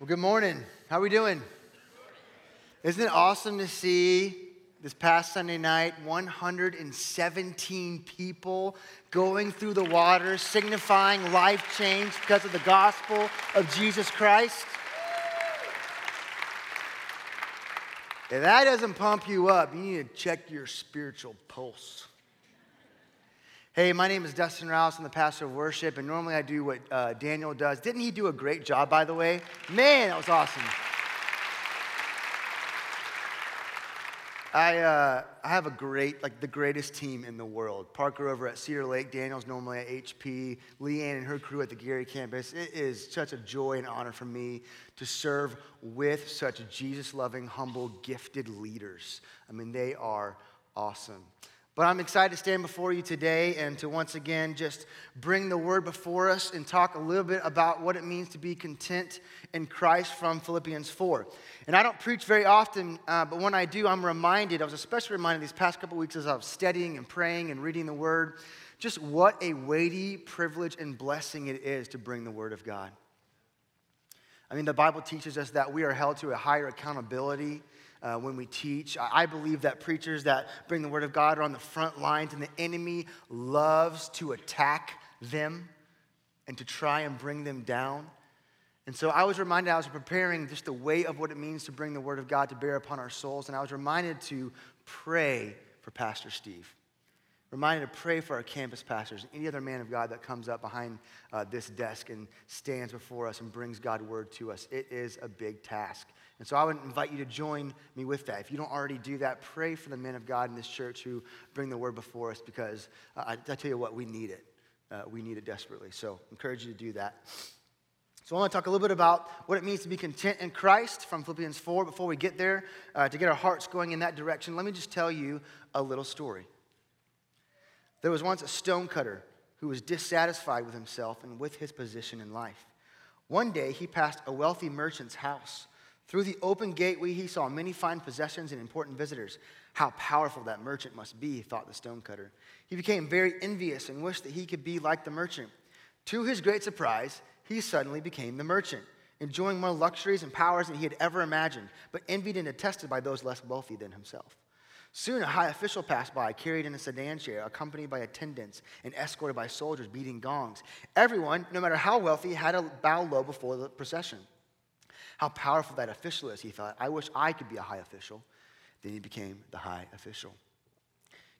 Well, good morning. How are we doing? Isn't it awesome to see this past Sunday night 117 people going through the water, signifying life change because of the gospel of Jesus Christ? If that doesn't pump you up, you need to check your spiritual pulse. Hey, my name is Dustin Rouse. I'm the pastor of worship, and normally I do what uh, Daniel does. Didn't he do a great job, by the way? Man, that was awesome. I, uh, I have a great, like the greatest team in the world. Parker over at Cedar Lake, Daniel's normally at HP, Leanne and her crew at the Gary campus. It is such a joy and honor for me to serve with such Jesus loving, humble, gifted leaders. I mean, they are awesome. But I'm excited to stand before you today and to once again just bring the word before us and talk a little bit about what it means to be content in Christ from Philippians 4. And I don't preach very often, uh, but when I do, I'm reminded, I was especially reminded these past couple weeks as I was studying and praying and reading the word, just what a weighty privilege and blessing it is to bring the word of God. I mean, the Bible teaches us that we are held to a higher accountability uh, when we teach. I believe that preachers that bring the word of God are on the front lines, and the enemy loves to attack them and to try and bring them down. And so I was reminded, I was preparing just the weight of what it means to bring the word of God to bear upon our souls, and I was reminded to pray for Pastor Steve. Reminded to pray for our campus pastors, any other man of God that comes up behind uh, this desk and stands before us and brings God's word to us. It is a big task. And so I would invite you to join me with that. If you don't already do that, pray for the men of God in this church who bring the word before us because uh, I, I, tell you what, we need it. Uh, we need it desperately. So I encourage you to do that. So I want to talk a little bit about what it means to be content in Christ from Philippians 4. Before we get there, uh, to get our hearts going in that direction, let me just tell you a little story. There was once a stonecutter who was dissatisfied with himself and with his position in life. One day he passed a wealthy merchant's house. Through the open gateway, he saw many fine possessions and important visitors. How powerful that merchant must be, thought the stonecutter. He became very envious and wished that he could be like the merchant. To his great surprise, he suddenly became the merchant, enjoying more luxuries and powers than he had ever imagined, but envied and detested by those less wealthy than himself. Soon a high official passed by, carried in a sedan chair, accompanied by attendants and escorted by soldiers beating gongs. Everyone, no matter how wealthy, had to bow low before the procession. How powerful that official is, he thought. I wish I could be a high official. Then he became the high official.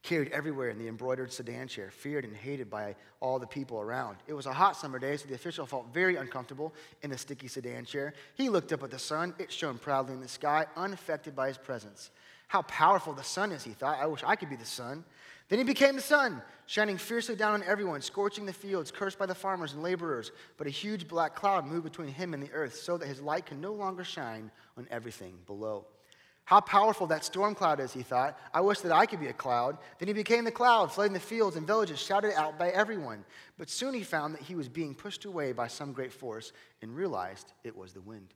Carried everywhere in the embroidered sedan chair, feared and hated by all the people around. It was a hot summer day, so the official felt very uncomfortable in the sticky sedan chair. He looked up at the sun. It shone proudly in the sky, unaffected by his presence. How powerful the sun is, he thought. I wish I could be the sun. Then he became the sun, shining fiercely down on everyone, scorching the fields, cursed by the farmers and laborers. But a huge black cloud moved between him and the earth, so that his light could no longer shine on everything below. How powerful that storm cloud is, he thought. I wish that I could be a cloud. Then he became the cloud, flooding the fields and villages, shouted out by everyone. But soon he found that he was being pushed away by some great force and realized it was the wind.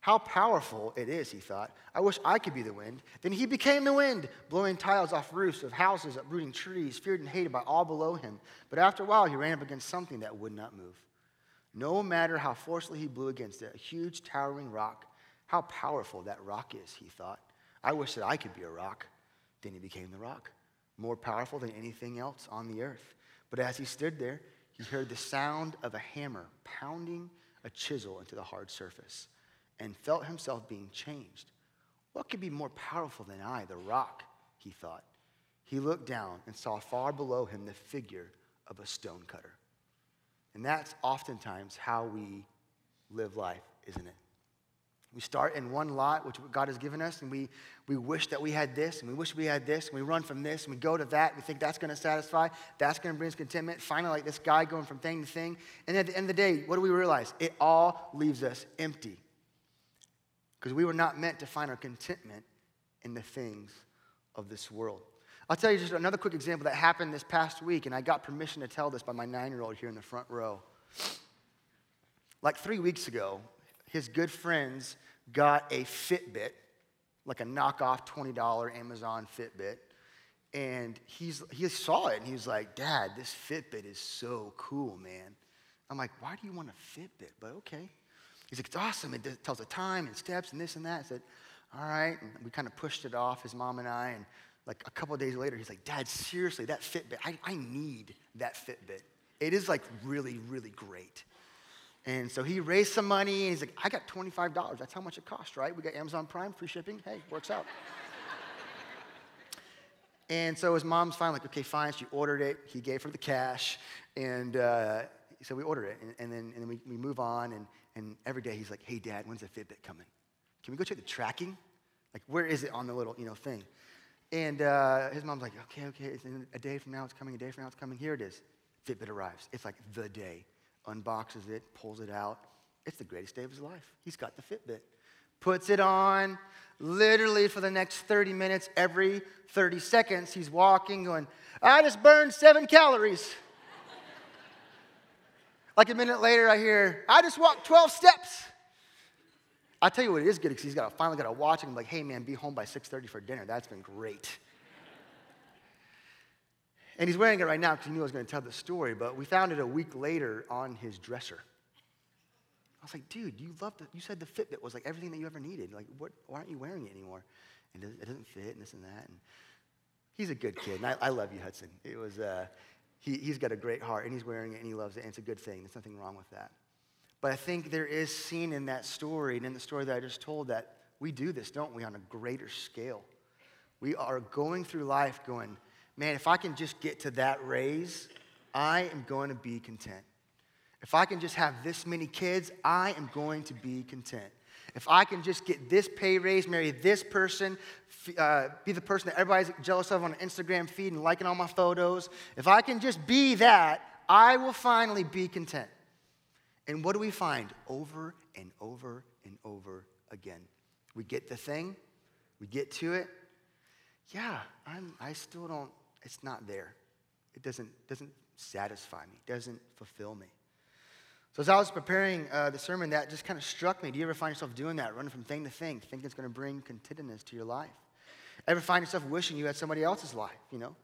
How powerful it is, he thought. I wish I could be the wind. Then he became the wind, blowing tiles off roofs of houses, uprooting trees, feared and hated by all below him. But after a while, he ran up against something that would not move. No matter how forcefully he blew against it, a huge towering rock, how powerful that rock is, he thought. I wish that I could be a rock. Then he became the rock, more powerful than anything else on the earth. But as he stood there, he heard the sound of a hammer pounding a chisel into the hard surface and felt himself being changed. What could be more powerful than I, the rock? He thought. He looked down and saw far below him the figure of a stonecutter. And that's oftentimes how we live life, isn't it? We start in one lot, which God has given us, and we, we wish that we had this, and we wish we had this, and we run from this, and we go to that, and we think that's going to satisfy, that's going to bring us contentment. Finally, like this guy going from thing to thing. And at the end of the day, what do we realize? It all leaves us empty. Because we were not meant to find our contentment in the things of this world. I'll tell you just another quick example that happened this past week, and I got permission to tell this by my nine year old here in the front row. Like three weeks ago, his good friends got a Fitbit, like a knockoff $20 Amazon Fitbit. And he's, he saw it and he was like, Dad, this Fitbit is so cool, man. I'm like, why do you want a Fitbit? But okay. He's like, it's awesome. It tells the time and steps and this and that. I said, all right. And we kind of pushed it off, his mom and I. And like a couple days later, he's like, Dad, seriously, that Fitbit, I, I need that Fitbit. It is like really, really great. And so he raised some money and he's like, I got $25. That's how much it cost, right? We got Amazon Prime, free shipping. Hey, works out. and so his mom's finally like, okay, fine. She ordered it. He gave her the cash. And uh, so we ordered it. And, and then, and then we, we move on. And, and every day he's like, hey, Dad, when's the Fitbit coming? Can we go check the tracking? Like, where is it on the little, you know, thing? And uh, his mom's like, okay, okay, it's a day from now, it's coming, a day from now, it's coming. Here it is. Fitbit arrives. It's like the day. Unboxes it, pulls it out. It's the greatest day of his life. He's got the Fitbit. Puts it on. Literally for the next 30 minutes, every 30 seconds, he's walking, going, I just burned seven calories. Like a minute later, I hear, I just walked 12 steps. I tell you what, it is good because he's got finally got to watch and I'm like, hey man, be home by 6:30 for dinner. That's been great. and he's wearing it right now because he knew I was going to tell the story, but we found it a week later on his dresser. I was like, dude, you loved it. You said the Fitbit was like everything that you ever needed. Like, what, why aren't you wearing it anymore? And it doesn't fit and this and that. And he's a good kid. And I, I love you, Hudson. It was, uh, he, he's got a great heart and he's wearing it and he loves it. And it's a good thing. There's nothing wrong with that. But I think there is seen in that story and in the story that I just told that we do this, don't we, on a greater scale. We are going through life going, man, if I can just get to that raise, I am going to be content. If I can just have this many kids, I am going to be content. If I can just get this pay raise, marry this person, uh, be the person that everybody's jealous of on an Instagram feed and liking all my photos, if I can just be that, I will finally be content. And what do we find over and over and over again? We get the thing, we get to it. Yeah, I'm, I still don't, it's not there. It doesn't, doesn't satisfy me, doesn't fulfill me. So as I was preparing uh, the sermon, that just kind of struck me. Do you ever find yourself doing that, running from thing to thing, thinking it's going to bring contentedness to your life? Ever find yourself wishing you had somebody else's life, you know?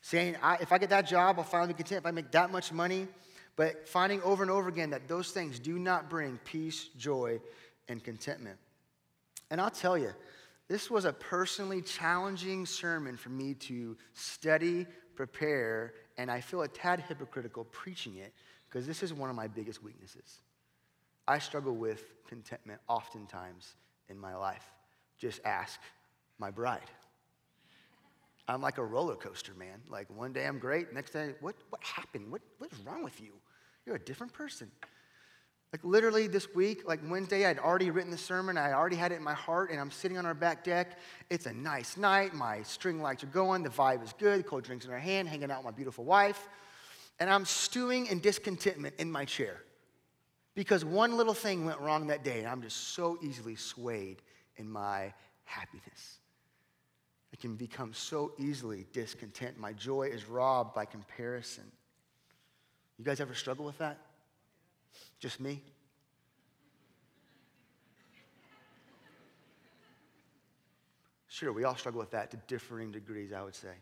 Saying, I, if I get that job, I'll finally be content. If I make that much money, but finding over and over again that those things do not bring peace, joy, and contentment. And I'll tell you, this was a personally challenging sermon for me to study, prepare, and I feel a tad hypocritical preaching it because this is one of my biggest weaknesses. I struggle with contentment oftentimes in my life. Just ask my bride. I'm like a roller coaster, man. Like one day I'm great, next day, what, what happened? What, what is wrong with you? You're a different person. Like literally this week, like Wednesday, I'd already written the sermon. I already had it in my heart, and I'm sitting on our back deck. It's a nice night. My string lights are going. The vibe is good. Cold drinks in our hand, hanging out with my beautiful wife. And I'm stewing in discontentment in my chair because one little thing went wrong that day, and I'm just so easily swayed in my happiness. I can become so easily discontent. My joy is robbed by comparison. You guys ever struggle with that? Just me? Sure, we all struggle with that to differing degrees, I would say.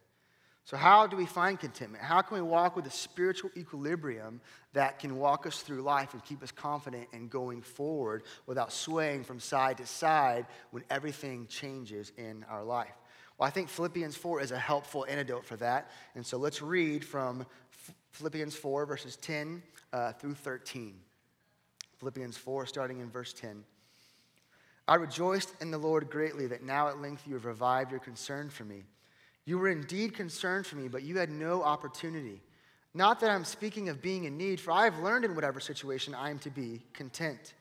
So, how do we find contentment? How can we walk with a spiritual equilibrium that can walk us through life and keep us confident and going forward without swaying from side to side when everything changes in our life? Well, I think Philippians 4 is a helpful antidote for that. And so let's read from Philippians 4, verses 10 uh, through 13. Philippians 4, starting in verse 10. I rejoiced in the Lord greatly that now at length you have revived your concern for me. You were indeed concerned for me, but you had no opportunity. Not that I'm speaking of being in need, for I have learned in whatever situation I am to be content.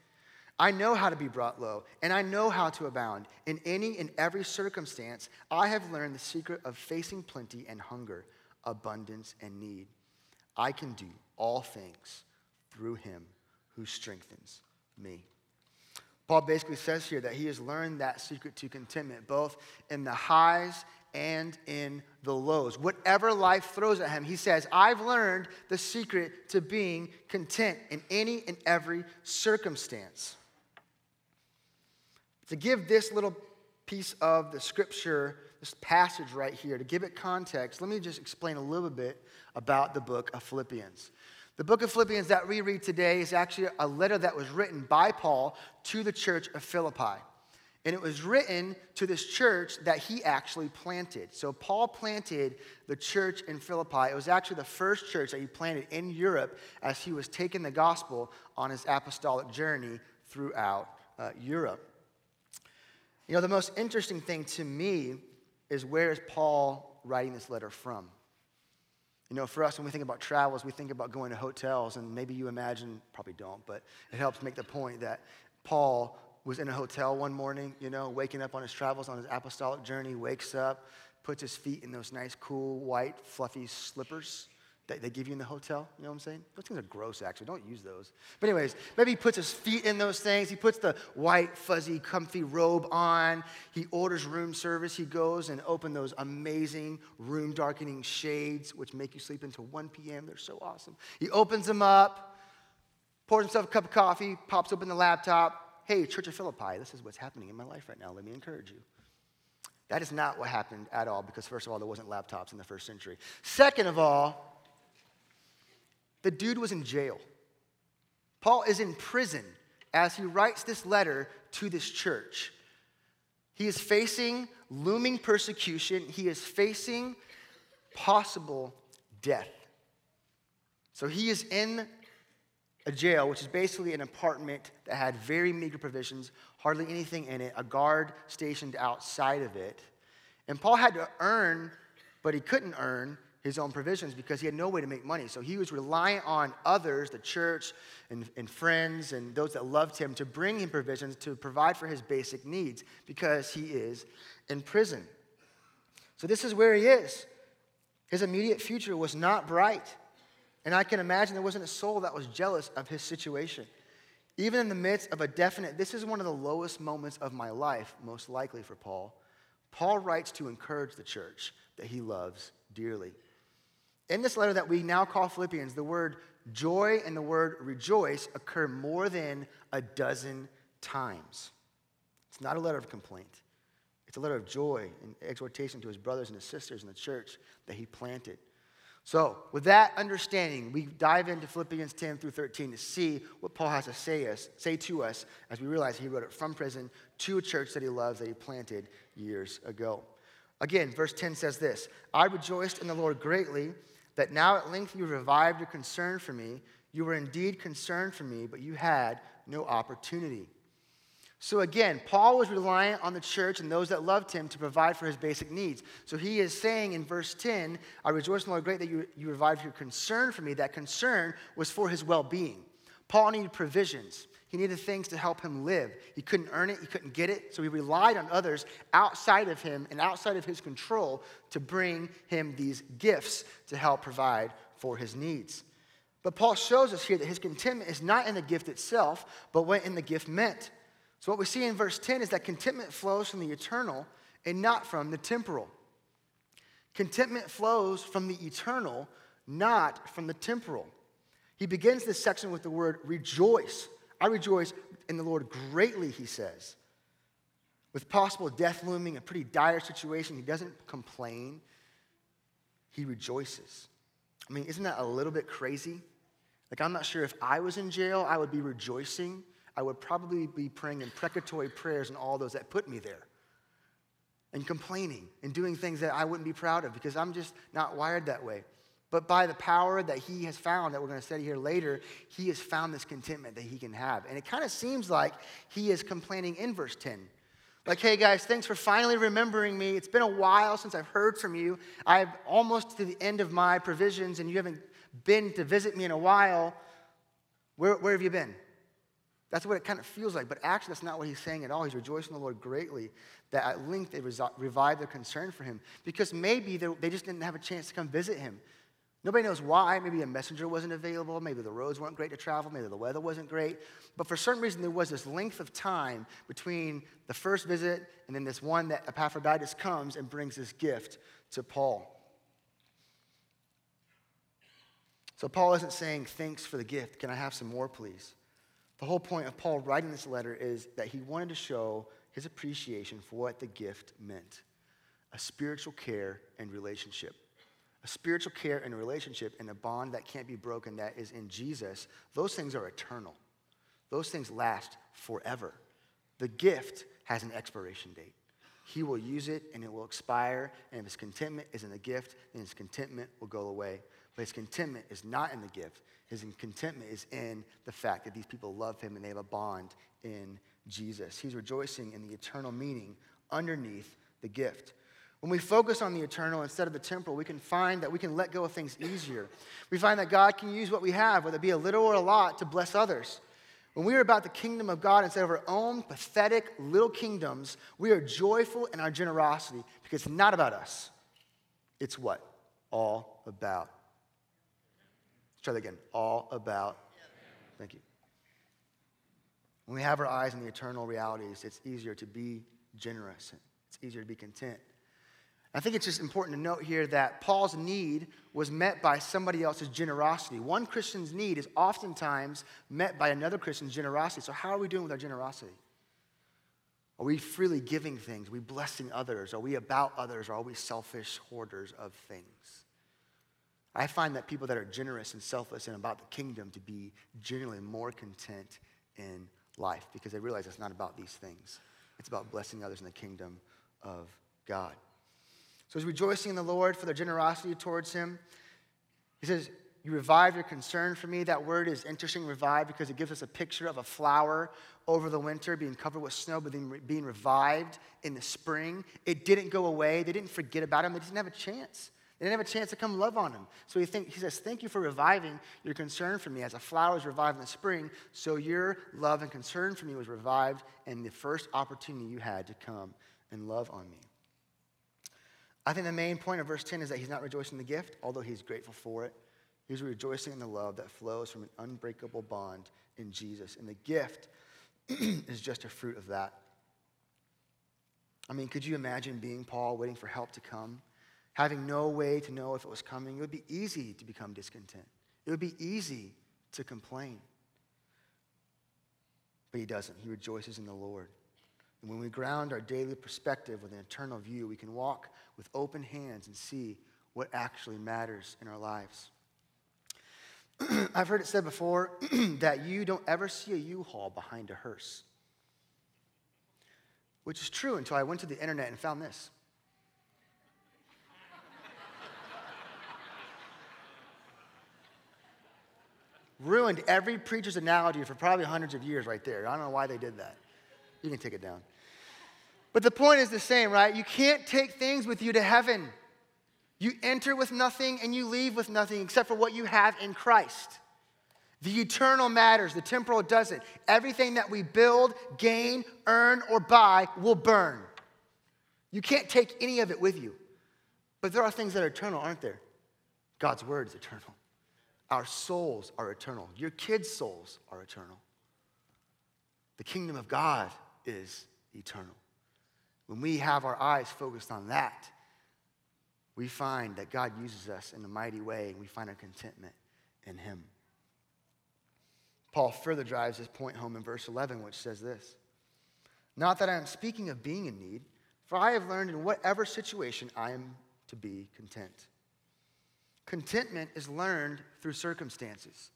I know how to be brought low, and I know how to abound. In any and every circumstance, I have learned the secret of facing plenty and hunger, abundance and need. I can do all things through him who strengthens me. Paul basically says here that he has learned that secret to contentment, both in the highs and in the lows. Whatever life throws at him, he says, I've learned the secret to being content in any and every circumstance. To give this little piece of the scripture, this passage right here, to give it context, let me just explain a little bit about the book of Philippians. The book of Philippians that we read today is actually a letter that was written by Paul to the church of Philippi. And it was written to this church that he actually planted. So Paul planted the church in Philippi. It was actually the first church that he planted in Europe as he was taking the gospel on his apostolic journey throughout uh, Europe. You know, the most interesting thing to me is where is Paul writing this letter from? You know, for us, when we think about travels, we think about going to hotels, and maybe you imagine, probably don't, but it helps make the point that Paul was in a hotel one morning, you know, waking up on his travels on his apostolic journey, wakes up, puts his feet in those nice, cool, white, fluffy slippers that they give you in the hotel. You know what I'm saying? Those things are gross, actually. Don't use those. But, anyways, maybe he puts his feet in those things. He puts the white, fuzzy, comfy robe on. He orders room service. He goes and opens those amazing room darkening shades, which make you sleep until 1 p.m. They're so awesome. He opens them up, pours himself a cup of coffee, pops open the laptop, hey, Church of Philippi, this is what's happening in my life right now. Let me encourage you. That is not what happened at all because, first of all, there wasn't laptops in the first century. Second of all, the dude was in jail. Paul is in prison as he writes this letter to this church. He is facing looming persecution, he is facing possible death. So he is in a jail, which is basically an apartment that had very meager provisions, hardly anything in it, a guard stationed outside of it. And Paul had to earn, but he couldn't earn his own provisions because he had no way to make money. So he was reliant on others, the church and, and friends and those that loved him, to bring him provisions to provide for his basic needs because he is in prison. So this is where he is. His immediate future was not bright. And I can imagine there wasn't a soul that was jealous of his situation. Even in the midst of a definite, this is one of the lowest moments of my life, most likely for Paul. Paul writes to encourage the church that he loves dearly. In this letter that we now call Philippians, the word joy and the word rejoice occur more than a dozen times. It's not a letter of complaint, it's a letter of joy and exhortation to his brothers and his sisters in the church that he planted. So, with that understanding, we dive into Philippians 10 through 13 to see what Paul has to say, us, say to us as we realize he wrote it from prison to a church that he loves, that he planted years ago. Again, verse 10 says this I rejoiced in the Lord greatly that now at length you revived your concern for me. You were indeed concerned for me, but you had no opportunity. So again, Paul was reliant on the church and those that loved him to provide for his basic needs. So he is saying in verse 10, I rejoice in the Lord great that you, you revived your concern for me. That concern was for his well being. Paul needed provisions. He needed things to help him live. He couldn't earn it, he couldn't get it, so he relied on others outside of him and outside of his control to bring him these gifts to help provide for his needs. But Paul shows us here that his contentment is not in the gift itself, but what in the gift meant. So, what we see in verse 10 is that contentment flows from the eternal and not from the temporal. Contentment flows from the eternal, not from the temporal. He begins this section with the word rejoice. I rejoice in the Lord greatly, he says. With possible death looming, a pretty dire situation, he doesn't complain, he rejoices. I mean, isn't that a little bit crazy? Like, I'm not sure if I was in jail, I would be rejoicing I would probably be praying imprecatory prayers and all those that put me there. And complaining and doing things that I wouldn't be proud of because I'm just not wired that way. But by the power that he has found, that we're going to study here later, he has found this contentment that he can have. And it kind of seems like he is complaining in verse 10. Like, hey guys, thanks for finally remembering me. It's been a while since I've heard from you. I'm almost to the end of my provisions, and you haven't been to visit me in a while. Where, where have you been? That's what it kind of feels like. But actually, that's not what he's saying at all. He's rejoicing in the Lord greatly that at length they revived their concern for him. Because maybe they just didn't have a chance to come visit him. Nobody knows why. Maybe a messenger wasn't available. Maybe the roads weren't great to travel. Maybe the weather wasn't great. But for some reason, there was this length of time between the first visit and then this one that Epaphroditus comes and brings this gift to Paul. So Paul isn't saying, Thanks for the gift. Can I have some more, please? The whole point of Paul writing this letter is that he wanted to show his appreciation for what the gift meant a spiritual care and relationship, a spiritual care and relationship and a bond that can't be broken that is in Jesus, those things are eternal. Those things last forever. The gift has an expiration date. He will use it and it will expire. And if his contentment is in the gift, then his contentment will go away. But his contentment is not in the gift. His contentment is in the fact that these people love him and they have a bond in Jesus. He's rejoicing in the eternal meaning underneath the gift. When we focus on the eternal instead of the temporal, we can find that we can let go of things easier. We find that God can use what we have, whether it be a little or a lot, to bless others. When we are about the kingdom of God instead of our own pathetic little kingdoms, we are joyful in our generosity because it's not about us. It's what? All about. Let's try that again. All about. Thank you. When we have our eyes on the eternal realities, it's easier to be generous. It's easier to be content. I think it's just important to note here that Paul's need was met by somebody else's generosity. One Christian's need is oftentimes met by another Christian's generosity. So, how are we doing with our generosity? Are we freely giving things? Are we blessing others? Are we about others? Are we selfish hoarders of things? I find that people that are generous and selfless and about the kingdom to be generally more content in life because they realize it's not about these things. It's about blessing others in the kingdom of God. So he's rejoicing in the Lord for their generosity towards him. He says, You revive your concern for me. That word is interesting, revive, because it gives us a picture of a flower over the winter being covered with snow, but then being revived in the spring. It didn't go away. They didn't forget about him. They didn't have a chance. They didn't have a chance to come love on him. So he, think, he says, Thank you for reviving your concern for me. As a flower is revived in the spring, so your love and concern for me was revived in the first opportunity you had to come and love on me. I think the main point of verse 10 is that he's not rejoicing in the gift, although he's grateful for it. He's rejoicing in the love that flows from an unbreakable bond in Jesus. And the gift is just a fruit of that. I mean, could you imagine being Paul, waiting for help to come, having no way to know if it was coming? It would be easy to become discontent, it would be easy to complain. But he doesn't. He rejoices in the Lord. And when we ground our daily perspective with an eternal view, we can walk with open hands and see what actually matters in our lives. I've heard it said before that you don't ever see a U-Haul behind a hearse, which is true until I went to the internet and found this. Ruined every preacher's analogy for probably hundreds of years right there. I don't know why they did that. You can take it down. But the point is the same, right? You can't take things with you to heaven. You enter with nothing and you leave with nothing except for what you have in Christ. The eternal matters, the temporal doesn't. Everything that we build, gain, earn, or buy will burn. You can't take any of it with you. But there are things that are eternal, aren't there? God's word is eternal. Our souls are eternal. Your kids' souls are eternal. The kingdom of God is eternal. When we have our eyes focused on that, we find that God uses us in a mighty way and we find our contentment in Him. Paul further drives this point home in verse 11, which says this Not that I am speaking of being in need, for I have learned in whatever situation I am to be content. Contentment is learned through circumstances.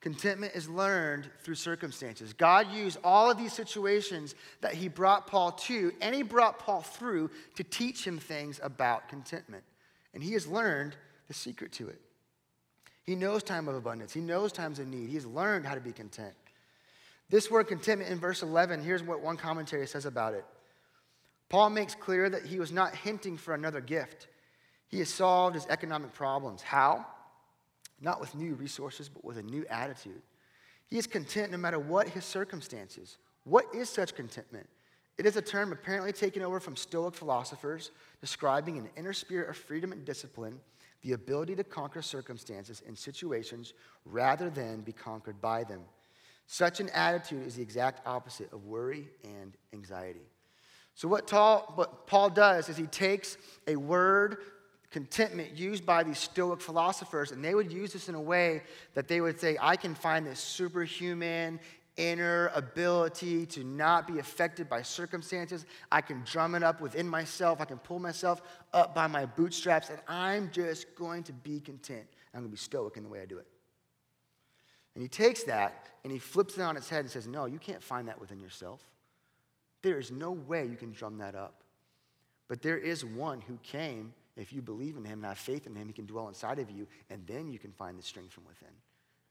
Contentment is learned through circumstances. God used all of these situations that he brought Paul to, and he brought Paul through to teach him things about contentment. And he has learned the secret to it. He knows time of abundance, he knows times of need. He has learned how to be content. This word contentment in verse 11, here's what one commentary says about it. Paul makes clear that he was not hinting for another gift. He has solved his economic problems. How? not with new resources, but with a new attitude. He is content no matter what his circumstances. What is such contentment? It is a term apparently taken over from Stoic philosophers, describing an inner spirit of freedom and discipline, the ability to conquer circumstances and situations rather than be conquered by them. Such an attitude is the exact opposite of worry and anxiety. So, what, Paul does is he takes a word contentment used by these Stoic philosophers, and they would use this in a way that they would say, I can find this superhuman, inner ability to not be affected by circumstances. I can drum it up within myself. I can pull myself up by my bootstraps, and I'm just going to be content. I'm going to be stoic in the way I do it. And he takes that and he flips it on its head and says, No, you can't find that within yourself. There is no way you can drum that up. But there is one who came. If you believe in him and have faith in him, he can dwell inside of you, and then you can find the strength from within.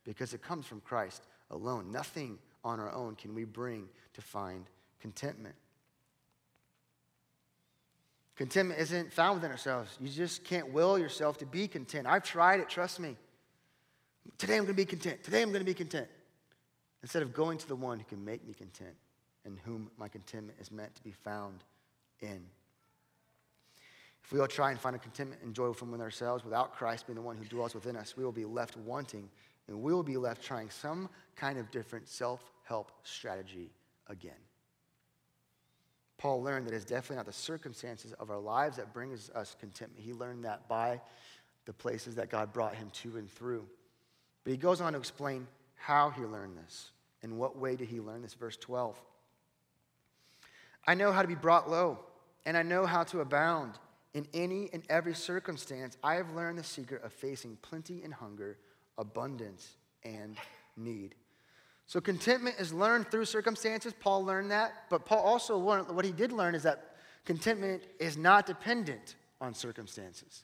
Because it comes from Christ alone. Nothing on our own can we bring to find contentment. Contentment isn't found within ourselves. You just can't will yourself to be content. I've tried it, trust me. Today I'm going to be content. Today I'm going to be content. Instead of going to the one who can make me content and whom my contentment is meant to be found in. If we all try and find a contentment and joy from within ourselves without Christ being the one who dwells within us, we will be left wanting and we will be left trying some kind of different self help strategy again. Paul learned that it's definitely not the circumstances of our lives that brings us contentment. He learned that by the places that God brought him to and through. But he goes on to explain how he learned this. In what way did he learn this? Verse 12. I know how to be brought low, and I know how to abound. In any and every circumstance, I have learned the secret of facing plenty and hunger, abundance and need. So contentment is learned through circumstances. Paul learned that. But Paul also learned what he did learn is that contentment is not dependent on circumstances.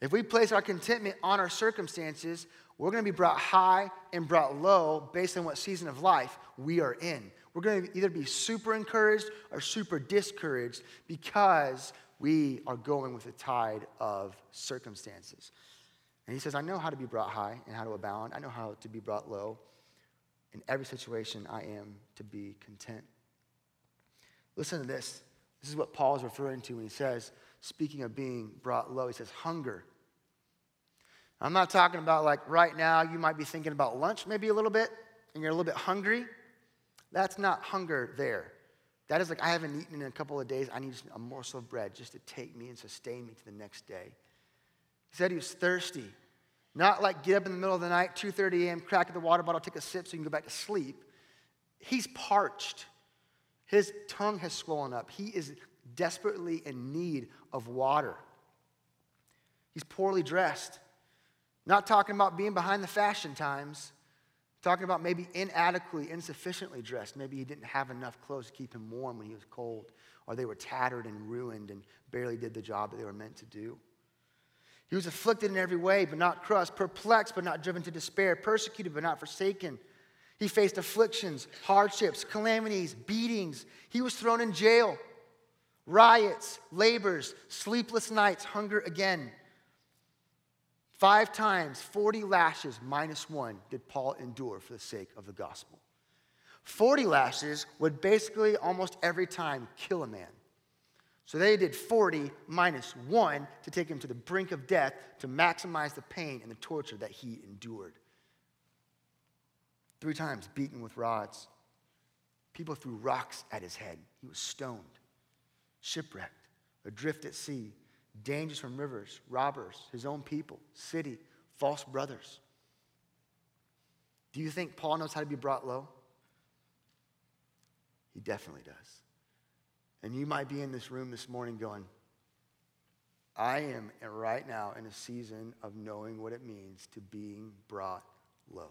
If we place our contentment on our circumstances, we're going to be brought high and brought low based on what season of life we are in. We're going to either be super encouraged or super discouraged because we are going with the tide of circumstances. And he says, I know how to be brought high and how to abound. I know how to be brought low. In every situation, I am to be content. Listen to this. This is what Paul is referring to when he says, speaking of being brought low, he says, hunger. I'm not talking about like right now, you might be thinking about lunch maybe a little bit, and you're a little bit hungry. That's not hunger there. That is like, I haven't eaten in a couple of days. I need a morsel of bread just to take me and sustain me to the next day. He said he was thirsty. Not like get up in the middle of the night, 2.30 a.m., crack at the water bottle, take a sip so you can go back to sleep. He's parched. His tongue has swollen up. He is desperately in need of water. He's poorly dressed. Not talking about being behind the fashion times, talking about maybe inadequately, insufficiently dressed. Maybe he didn't have enough clothes to keep him warm when he was cold, or they were tattered and ruined and barely did the job that they were meant to do. He was afflicted in every way, but not crushed, perplexed, but not driven to despair, persecuted, but not forsaken. He faced afflictions, hardships, calamities, beatings. He was thrown in jail, riots, labors, sleepless nights, hunger again. Five times, 40 lashes minus one did Paul endure for the sake of the gospel. 40 lashes would basically almost every time kill a man. So they did 40 minus one to take him to the brink of death to maximize the pain and the torture that he endured. Three times beaten with rods. People threw rocks at his head. He was stoned, shipwrecked, adrift at sea, dangers from rivers, robbers, his own people, city, false brothers. Do you think Paul knows how to be brought low? He definitely does. And you might be in this room this morning going, I am right now in a season of knowing what it means to being brought low.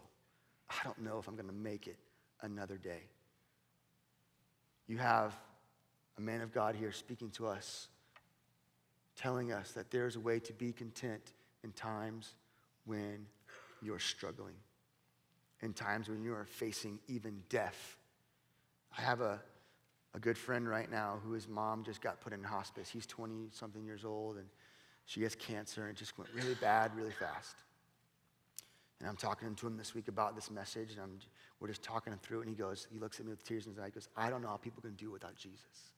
I don't know if I'm going to make it another day. You have a man of God here speaking to us telling us that there's a way to be content in times when you're struggling, in times when you are facing even death. I have a, a good friend right now who his mom just got put in hospice. He's 20 something years old, and she has cancer, and it just went really bad really fast. And I'm talking to him this week about this message, and I'm, we're just talking him through, and he goes, he looks at me with tears in his eyes, he goes, I don't know how people can do without Jesus.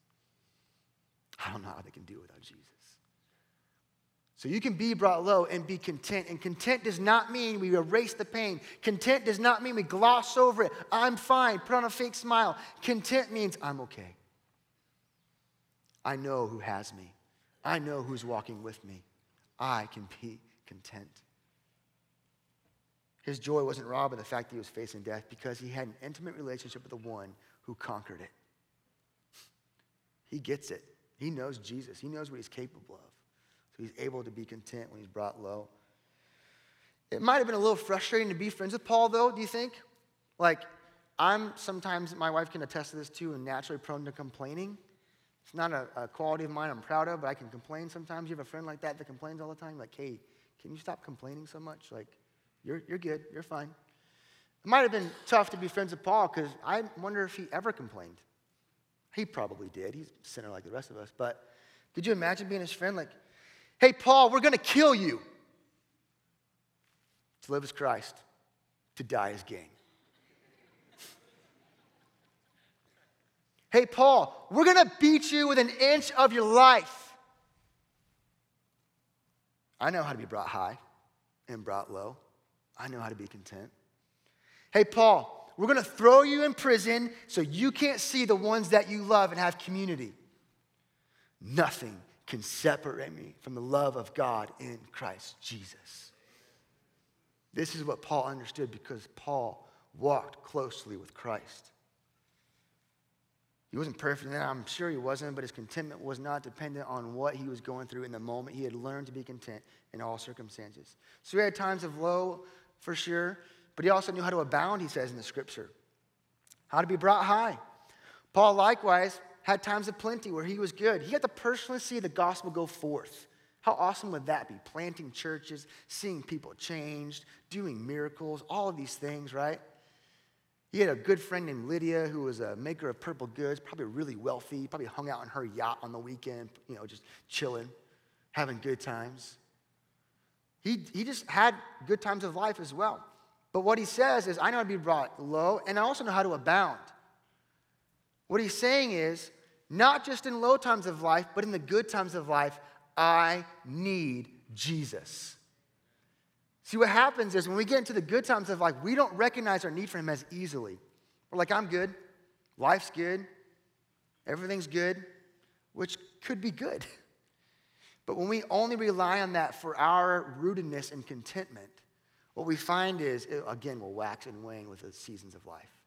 I don't know how they can do without Jesus. So you can be brought low and be content. And content does not mean we erase the pain. Content does not mean we gloss over it. I'm fine, put on a fake smile. Content means I'm okay. I know who has me, I know who's walking with me. I can be content. His joy wasn't robbed by the fact that he was facing death because he had an intimate relationship with the one who conquered it. He gets it. He knows Jesus. He knows what he's capable of. He's able to be content when he's brought low. It might have been a little frustrating to be friends with Paul, though, do you think? Like, I'm sometimes, my wife can attest to this too, and naturally prone to complaining. It's not a, a, quality of mine I'm proud of, but I can complain sometimes. You have a friend like that that complains all the time? Like, hey, can you stop complaining so much? Like, you're, you're good, you're fine. It might have been tough to be friends with Paul because I wonder if he ever complained. He probably did. He's a sinner like the rest of us. But could you imagine being his friend? Like, hey, Paul, we're going to kill you. To live as Christ, to die as gain. hey, Paul, we're going to beat you with an inch of your life. I know how to be brought high and brought low. I know how to be content. Hey, Paul, we're going to throw you in prison so you can't see the ones that you love and have community. Nothing can separate me from the love of God in Christ Jesus. This is what Paul understood because Paul walked closely with Christ. He wasn't perfect, and I'm sure he wasn't, but his contentment was not dependent on what he was going through in the moment. He had learned to be content in all circumstances. So he had times of low, for sure, but he also knew how to abound, he says in the scripture, how to be brought high. Paul likewise had times of plenty where he was good. He had to personally see the gospel go forth. How awesome would that be? Planting churches, seeing people changed, doing miracles, all of these things, right? He had a good friend named Lydia who was a maker of purple goods, probably really wealthy, probably hung out on her yacht on the weekend, you know, just chilling, having good times. He, he just had good times of life as well. But what he says is, I know how to be brought low, and I also know how to abound. What he's saying is, not just in low times of life, but in the good times of life, I need Jesus. See, what happens is when we get into the good times of life, we don't recognize our need for Him as easily. We're like, I'm good, life's good, everything's good, which could be good. But when we only rely on that for our rootedness and contentment, what we find is, again, will wax and wane with the seasons of life.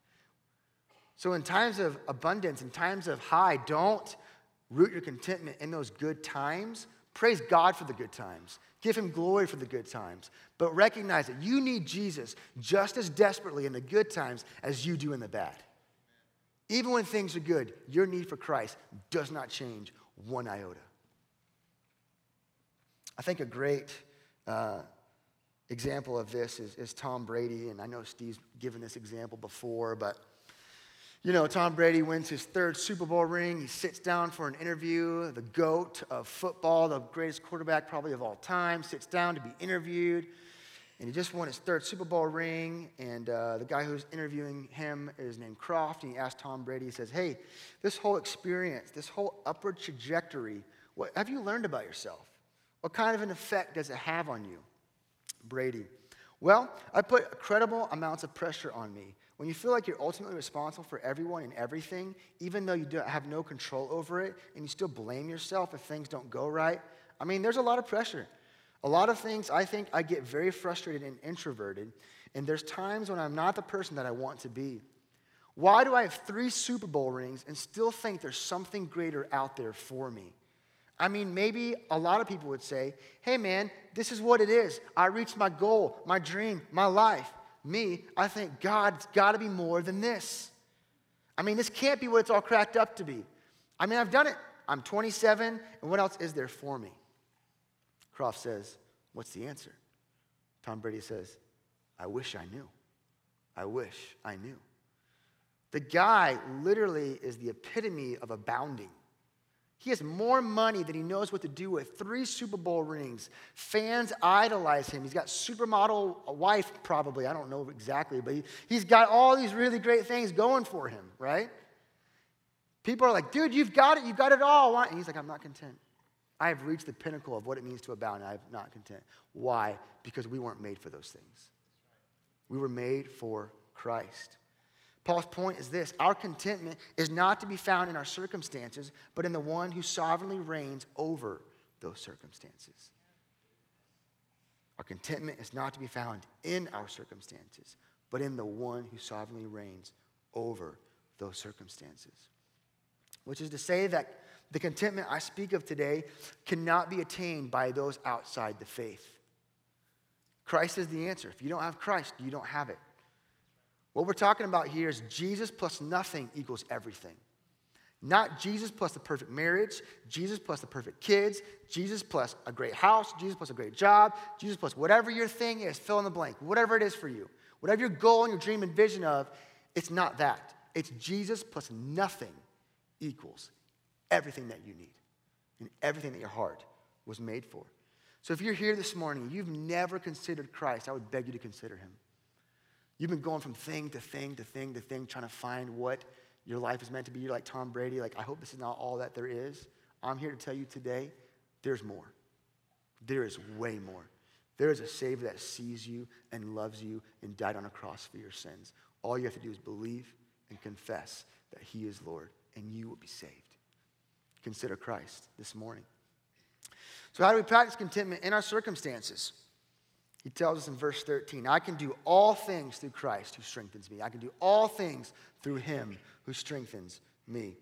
So, in times of abundance, in times of high, don't root your contentment in those good times. Praise God for the good times. Give him glory for the good times. But recognize that you need Jesus just as desperately in the good times as you do in the bad. Even when things are good, your need for Christ does not change one iota. I think a great uh, example of this is, is Tom Brady, and I know Steve's given this example before, but you know, Tom Brady wins his third Super Bowl ring. He sits down for an interview. The GOAT of football, the greatest quarterback probably of all time, sits down to be interviewed. And he just won his third Super Bowl ring. And uh, the guy who's interviewing him is named Kroft. And he asked Tom Brady, he says, Hey, this whole experience, this whole upward trajectory, what have you learned about yourself? What kind of an effect does it have on you? Brady. Well, I put incredible amounts of pressure on me. When you feel like you're ultimately responsible for everyone and everything, even though you have no control over it, and you still blame yourself if things don't go right, I mean, there's a lot of pressure. A lot of things I think I get very frustrated and introverted, and there's times when I'm not the person that I want to be. Why do I have three Super Bowl rings and still think there's something greater out there for me? I mean, maybe a lot of people would say, hey man, this is what it is. I reached my goal, my dream, my life. Me, I think God's got to be more than this. I mean, this can't be what it's all cracked up to be. I mean, I've done it. I'm 27, and what else is there for me? Kroft says, What's the answer? Tom Brady says, I wish I knew. I wish I knew. The guy literally is the epitome of abounding. He has more money than he knows what to do with. Three Super Bowl rings. Fans idolize him. He's got supermodel wife, probably. I don't know exactly, but he, he's got all these really great things going for him, right? People are like, dude, you've got it. You've got it all. And he's like, I'm not content. I have reached the pinnacle of what it means to abound, and I'm not content. Why? Because we weren't made for those things. We were made for Christ. Paul's point is this our contentment is not to be found in our circumstances, but in the one who sovereignly reigns over those circumstances. Our contentment is not to be found in our circumstances, but in the one who sovereignly reigns over those circumstances. Which is to say that the contentment I speak of today cannot be attained by those outside the faith. Christ is the answer. If you don't have Christ, you don't have it. What we're talking about here is Jesus plus nothing equals everything. Not Jesus plus the perfect marriage, Jesus plus the perfect kids, Jesus plus a great house, Jesus plus a great job, Jesus plus whatever your thing is, fill in the blank, whatever it is for you. Whatever your goal and your dream and vision of, it's not that. It's Jesus plus nothing equals everything that you need and everything that your heart was made for. So if you're here this morning, you've never considered Christ, I would beg you to consider him. You've been going from thing to thing to thing to thing, trying to find what your life is meant to be. You're like Tom Brady, like, I hope this is not all that there is. I'm here to tell you today, there's more. There is way more. There is a Savior that sees you and loves you and died on a cross for your sins. All you have to do is believe and confess that He is Lord, and you will be saved. Consider Christ this morning. So, how do we practice contentment in our circumstances? He tells us in verse 13, I can do all things through Christ who strengthens me. I can do all things through him who strengthens me.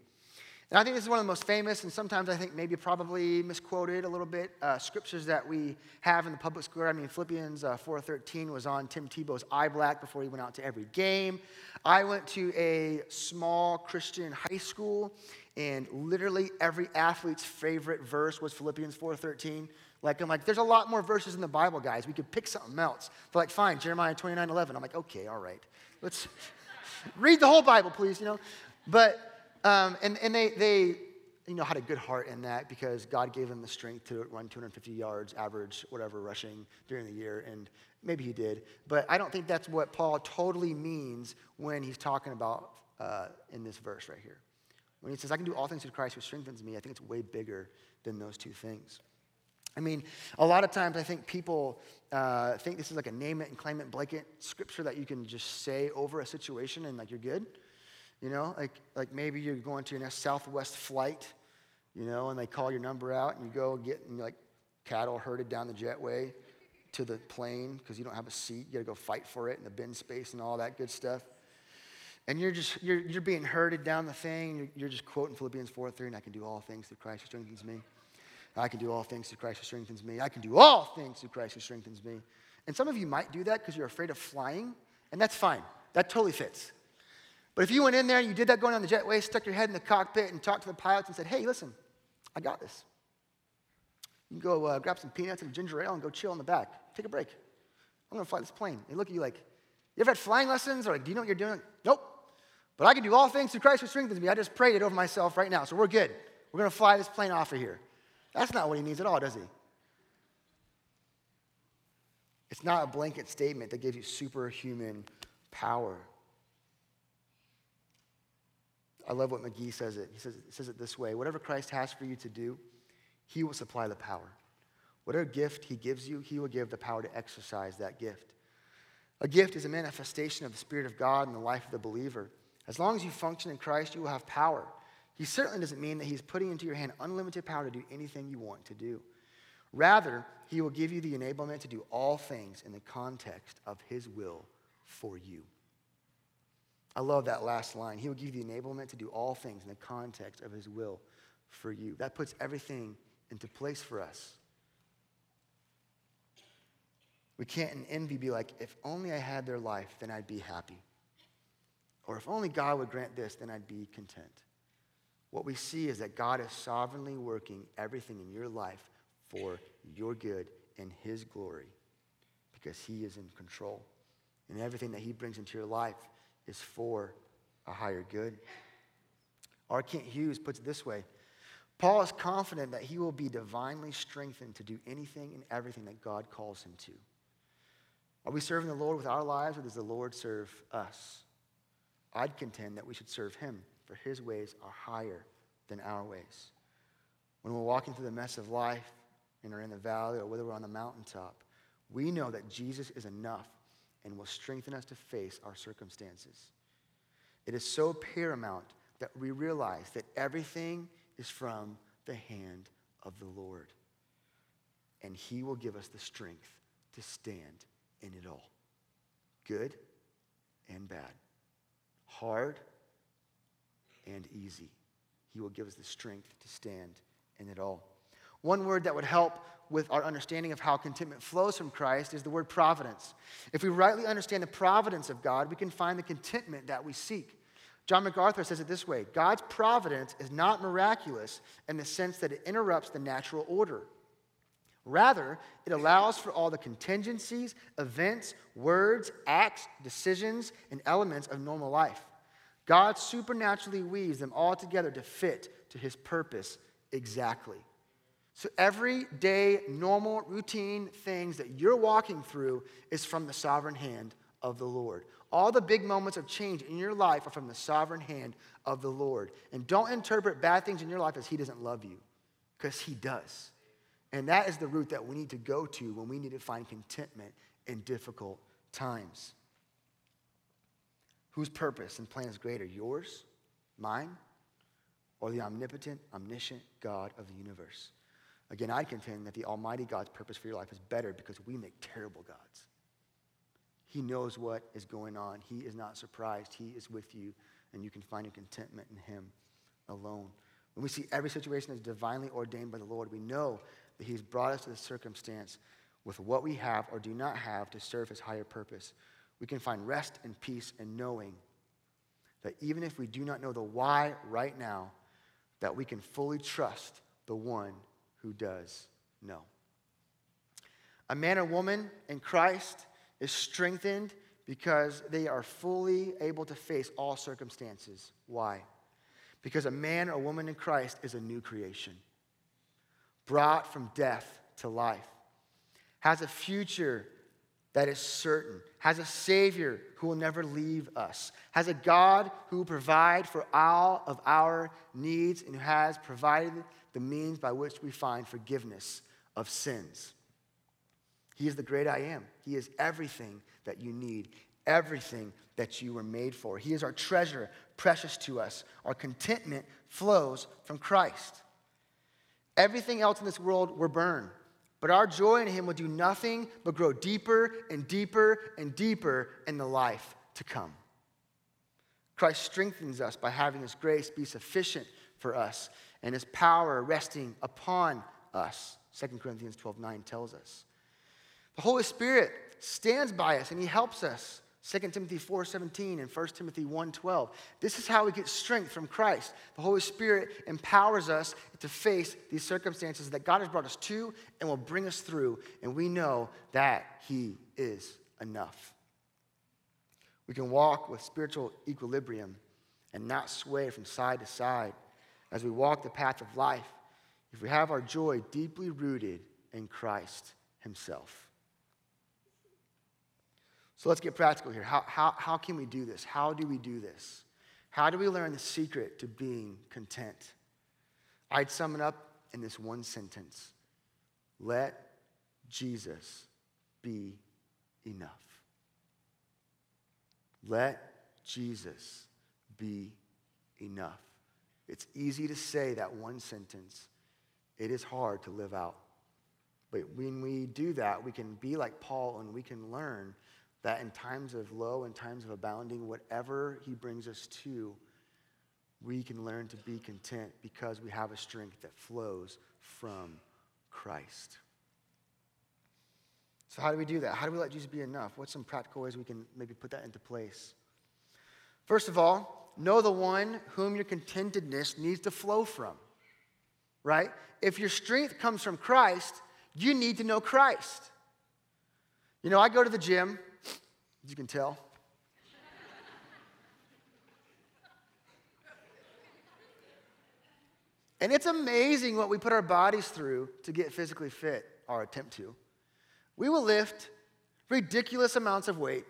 And I think this is one of the most famous, and sometimes I think maybe probably misquoted a little bit, uh, scriptures that we have in the public square. I mean, Philippians uh, 4.13 was on Tim Tebow's eye black before he went out to every game. I went to a small Christian high school, and literally every athlete's favorite verse was Philippians 4.13. Like, I'm like, there's a lot more verses in the Bible, guys. We could pick something else. They're like, fine, Jeremiah 29, 11. I'm like, okay, all right. Let's read the whole Bible, please, you know. But, um, and, and they, they, you know, had a good heart in that because God gave them the strength to run 250 yards, average, whatever, rushing during the year. And maybe he did. But I don't think that's what Paul totally means when he's talking about uh, in this verse right here. When he says, I can do all things through Christ who strengthens me, I think it's way bigger than those two things. I mean, a lot of times I think people uh, think this is like a name it and claim it blanket scripture that you can just say over a situation and like you're good. You know, like, like maybe you're going to next Southwest flight, you know, and they call your number out and you go get like cattle herded down the jetway to the plane because you don't have a seat. You got to go fight for it in the bin space and all that good stuff. And you're just, you're, you're being herded down the thing. You're, you're just quoting Philippians 4 3, and I can do all things through Christ who strengthens me. I can do all things through Christ who strengthens me. I can do all things through Christ who strengthens me. And some of you might do that because you're afraid of flying, and that's fine. That totally fits. But if you went in there and you did that going on the jetway, stuck your head in the cockpit and talked to the pilots and said, hey, listen, I got this. You can go uh, grab some peanuts and ginger ale and go chill in the back. Take a break. I'm going to fly this plane. They look at you like, you ever had flying lessons? Or like, do you know what you're doing? Nope. But I can do all things through Christ who strengthens me. I just prayed it over myself right now. So we're good. We're going to fly this plane off of here. That's not what he means at all, does he? It's not a blanket statement that gives you superhuman power. I love what McGee says it. He says, says it this way Whatever Christ has for you to do, he will supply the power. Whatever gift he gives you, he will give the power to exercise that gift. A gift is a manifestation of the Spirit of God in the life of the believer. As long as you function in Christ, you will have power. He certainly doesn't mean that he's putting into your hand unlimited power to do anything you want to do. Rather, he will give you the enablement to do all things in the context of his will for you. I love that last line. He will give you the enablement to do all things in the context of his will for you. That puts everything into place for us. We can't in envy be like, if only I had their life, then I'd be happy. Or if only God would grant this, then I'd be content what we see is that God is sovereignly working everything in your life for your good and His glory because He is in control. And everything that He brings into your life is for a higher good. R. Kent Hughes puts it this way Paul is confident that he will be divinely strengthened to do anything and everything that God calls him to. Are we serving the Lord with our lives, or does the Lord serve us? I'd contend that we should serve Him for his ways are higher than our ways. When we're walking through the mess of life and are in the valley or whether we're on the mountaintop, we know that Jesus is enough and will strengthen us to face our circumstances. It is so paramount that we realize that everything is from the hand of the Lord. And he will give us the strength to stand in it all good and bad, hard and easy. He will give us the strength to stand in it all. One word that would help with our understanding of how contentment flows from Christ is the word providence. If we rightly understand the providence of God, we can find the contentment that we seek. John MacArthur says it this way God's providence is not miraculous in the sense that it interrupts the natural order. Rather, it allows for all the contingencies, events, words, acts, decisions, and elements of normal life. God supernaturally weaves them all together to fit to his purpose exactly. So, everyday, normal, routine things that you're walking through is from the sovereign hand of the Lord. All the big moments of change in your life are from the sovereign hand of the Lord. And don't interpret bad things in your life as He doesn't love you, because He does. And that is the route that we need to go to when we need to find contentment in difficult times. Whose purpose and plan is greater, yours, mine, or the omnipotent, omniscient God of the universe? Again, I contend that the Almighty God's purpose for your life is better because we make terrible gods. He knows what is going on. He is not surprised. He is with you, and you can find your contentment in Him alone. When we see every situation as divinely ordained by the Lord, we know that He's brought us to the circumstance with what we have or do not have to serve His higher purpose. We can find rest and peace in knowing that even if we do not know the why right now, that we can fully trust the one who does know. A man or woman in Christ is strengthened because they are fully able to face all circumstances. Why? Because a man or woman in Christ is a new creation, brought from death to life, has a future that is certain, has a Savior who will never leave us, has a God who will provide for all of our needs, and who has provided the means by which we find forgiveness of sins. He is the great I am. He is everything that you need, everything that you were made for. He is our treasure, precious to us. Our contentment flows from Christ. Everything else in this world will burn, but our joy in Him will do nothing but grow deeper and deeper and deeper in the life to come. Christ strengthens us by having His grace be sufficient for us and His power resting upon us. 2 Corinthians 12 9 tells us. The Holy Spirit stands by us and he helps us. 2 Timothy 4:17 and 1 Timothy 1:12. This is how we get strength from Christ. The Holy Spirit empowers us to face these circumstances that God has brought us to and will bring us through, and we know that he is enough. We can walk with spiritual equilibrium and not sway from side to side as we walk the path of life if we have our joy deeply rooted in Christ himself. So let's get practical here. How, how, how can we do this? How do we do this? How do we learn the secret to being content? I'd sum it up in this one sentence Let Jesus be enough. Let Jesus be enough. It's easy to say that one sentence, it is hard to live out. But when we do that, we can be like Paul and we can learn that in times of low and times of abounding, whatever he brings us to, we can learn to be content because we have a strength that flows from Christ. So, how do we do that? How do we let Jesus be enough? What's some practical ways we can maybe put that into place? First of all, know the one whom your contentedness needs to flow from, right? If your strength comes from Christ, you need to know Christ. You know, I go to the gym you can tell. and it's amazing what we put our bodies through to get physically fit, or attempt to. We will lift ridiculous amounts of weight.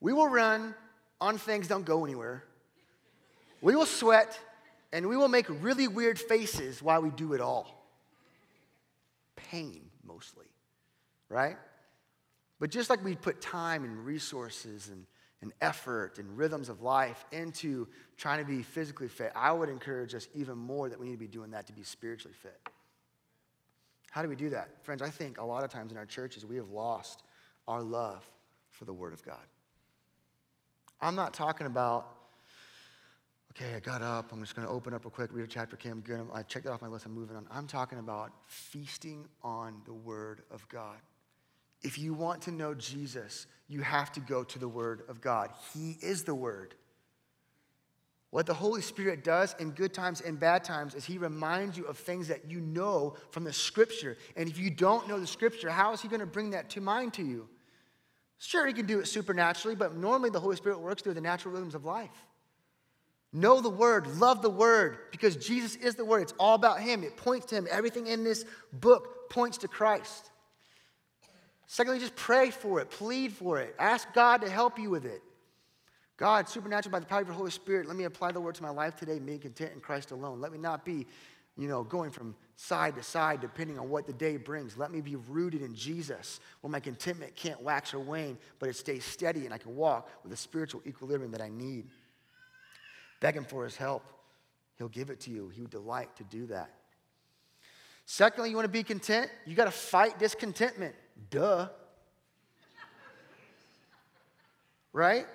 We will run on things don't go anywhere. We will sweat and we will make really weird faces while we do it all. Pain, mostly, right? But just like we put time and resources and, and effort and rhythms of life into trying to be physically fit, I would encourage us even more that we need to be doing that to be spiritually fit. How do we do that? Friends, I think a lot of times in our churches we have lost our love for the Word of God. I'm not talking about, okay, I got up, I'm just going to open up real quick, read a chapter, okay, I'm good, I checked that off my list, I'm moving on. I'm talking about feasting on the Word of God. If you want to know Jesus, you have to go to the Word of God. He is the Word. What the Holy Spirit does in good times and bad times is He reminds you of things that you know from the Scripture. And if you don't know the Scripture, how is He going to bring that to mind to you? Sure, He can do it supernaturally, but normally the Holy Spirit works through the natural rhythms of life. Know the Word, love the Word, because Jesus is the Word. It's all about Him, it points to Him. Everything in this book points to Christ. Secondly, just pray for it, plead for it, ask God to help you with it. God, supernatural by the power of your Holy Spirit, let me apply the word to my life today, being content in Christ alone. Let me not be, you know, going from side to side depending on what the day brings. Let me be rooted in Jesus, where my contentment can't wax or wane, but it stays steady and I can walk with the spiritual equilibrium that I need. Beg him for his help. He'll give it to you. He would delight to do that. Secondly, you want to be content? You got to fight discontentment. Duh. right?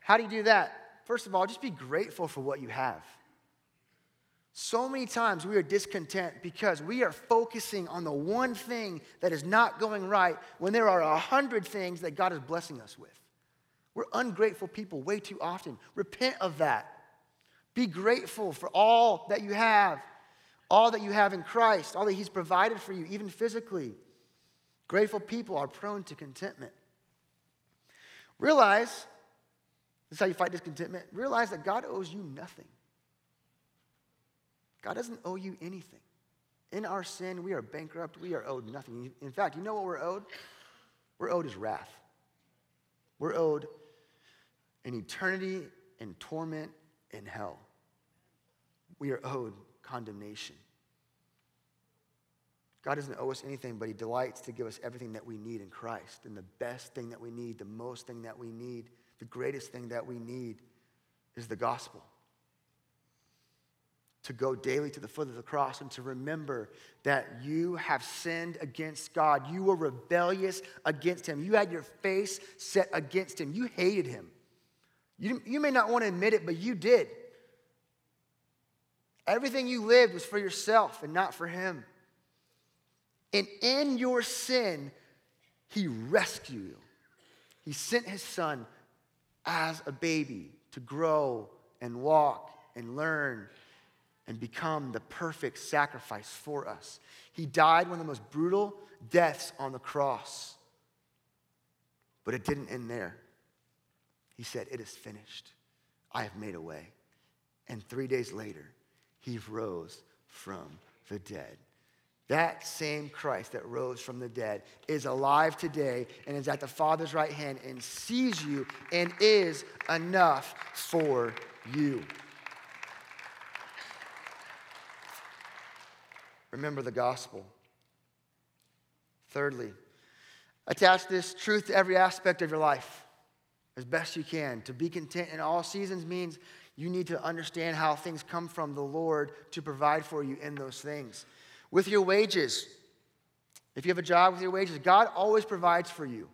How do you do that? First of all, just be grateful for what you have. So many times we are discontent because we are focusing on the one thing that is not going right when there are a hundred things that God is blessing us with. We're ungrateful people way too often. Repent of that. Be grateful for all that you have, all that you have in Christ, all that He's provided for you, even physically. Grateful people are prone to contentment. Realize this is how you fight discontentment. Realize that God owes you nothing. God doesn't owe you anything. In our sin, we are bankrupt. We are owed nothing. In fact, you know what we're owed? We're owed his wrath. We're owed an eternity in torment in hell. We are owed condemnation. God doesn't owe us anything, but He delights to give us everything that we need in Christ. And the best thing that we need, the most thing that we need, the greatest thing that we need is the gospel. To go daily to the foot of the cross and to remember that you have sinned against God. You were rebellious against Him. You had your face set against Him. You hated Him. You, you may not want to admit it, but you did. Everything you lived was for yourself and not for Him. And in your sin, He rescued you. He sent His Son as a baby to grow and walk and learn and become the perfect sacrifice for us. He died one of the most brutal deaths on the cross. But it didn't end there. He said, It is finished. I have made a way. And three days later, he rose from the dead. That same Christ that rose from the dead is alive today and is at the Father's right hand and sees you and is enough for you. Remember the gospel. Thirdly, attach this truth to every aspect of your life as best you can. To be content in all seasons means you need to understand how things come from the Lord to provide for you in those things with your wages. If you have a job with your wages, God always provides for you.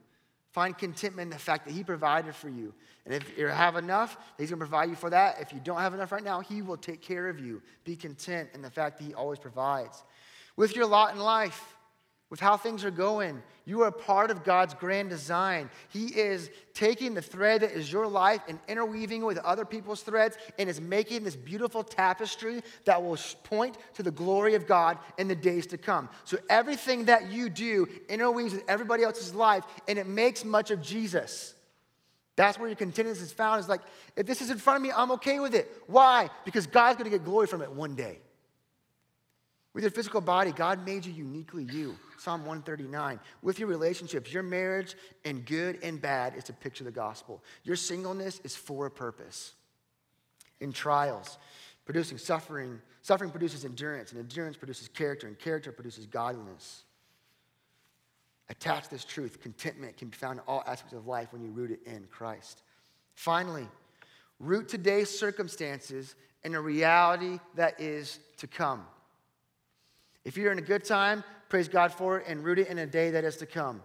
Find contentment in the fact that He provided for you. And if you have enough, He's going to provide you for that. If you don't have enough right now, He will take care of you. Be content in the fact that He always provides. With your lot in life, with how things are going. You are part of God's grand design. He is taking the thread that is your life and interweaving it with other people's threads and is making this beautiful tapestry that will point to the glory of God in the days to come. So everything that you do interweaves with everybody else's life and it makes much of Jesus. That's where your contentment is found. Is like, if this is in front of me, I'm okay with it. Why? Because God's to get glory from it one day. With your physical body, God made you uniquely you. Psalm 139. With your relationships, your marriage and good and bad is to picture of the gospel. Your singleness is for a purpose. In trials, producing suffering, suffering produces endurance, and endurance produces character, and character produces godliness. Attach this truth. Contentment can be found in all aspects of life when you root it in Christ. Finally, root today's circumstances in a reality that is to come. If you're in a good time, praise God for it and root it in a day that is to come.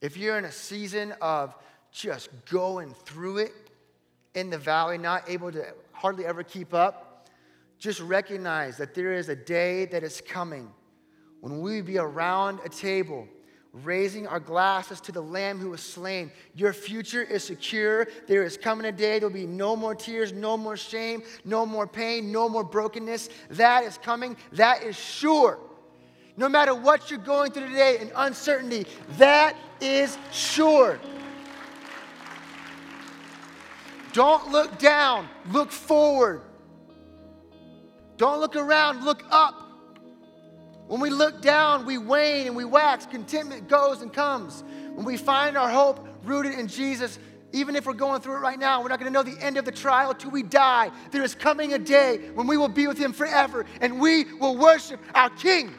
If you're in a season of just going through it in the valley, not able to hardly ever keep up, just recognize that there is a day that is coming when we be around a table raising our glasses to the Lamb who was slain. Your future is secure. There is coming a day, there'll be no more tears, no more shame, no more pain, no more brokenness. That is coming. That is sure. No matter what you're going through today in uncertainty, that is sure. Don't look down, look forward. Don't look around, look up. When we look down, we wane and we wax. Contentment goes and comes. When we find our hope rooted in Jesus, even if we're going through it right now, we're not going to know the end of the trial till we die. There is coming a day when we will be with Him forever and we will worship our King.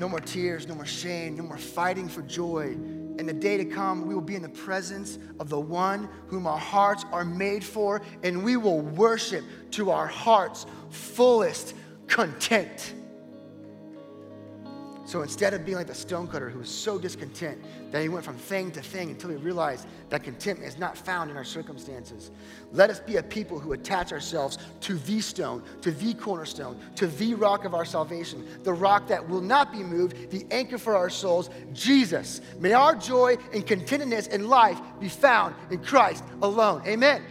No more tears, no more shame, no more fighting for joy in the day to come, we will be in the presence of the one whom our hearts are made for, and we will worship to our heart's fullest content. So instead of being like the stonecutter who was so discontent that he went from thing to thing until he realized that contentment is not found in our circumstances, let us be a people who attach ourselves to the stone, to the cornerstone, to the rock of our salvation, the rock that will not be moved, the anchor for our souls, Jesus. May our joy and contentedness in life be found in Christ alone. Amen.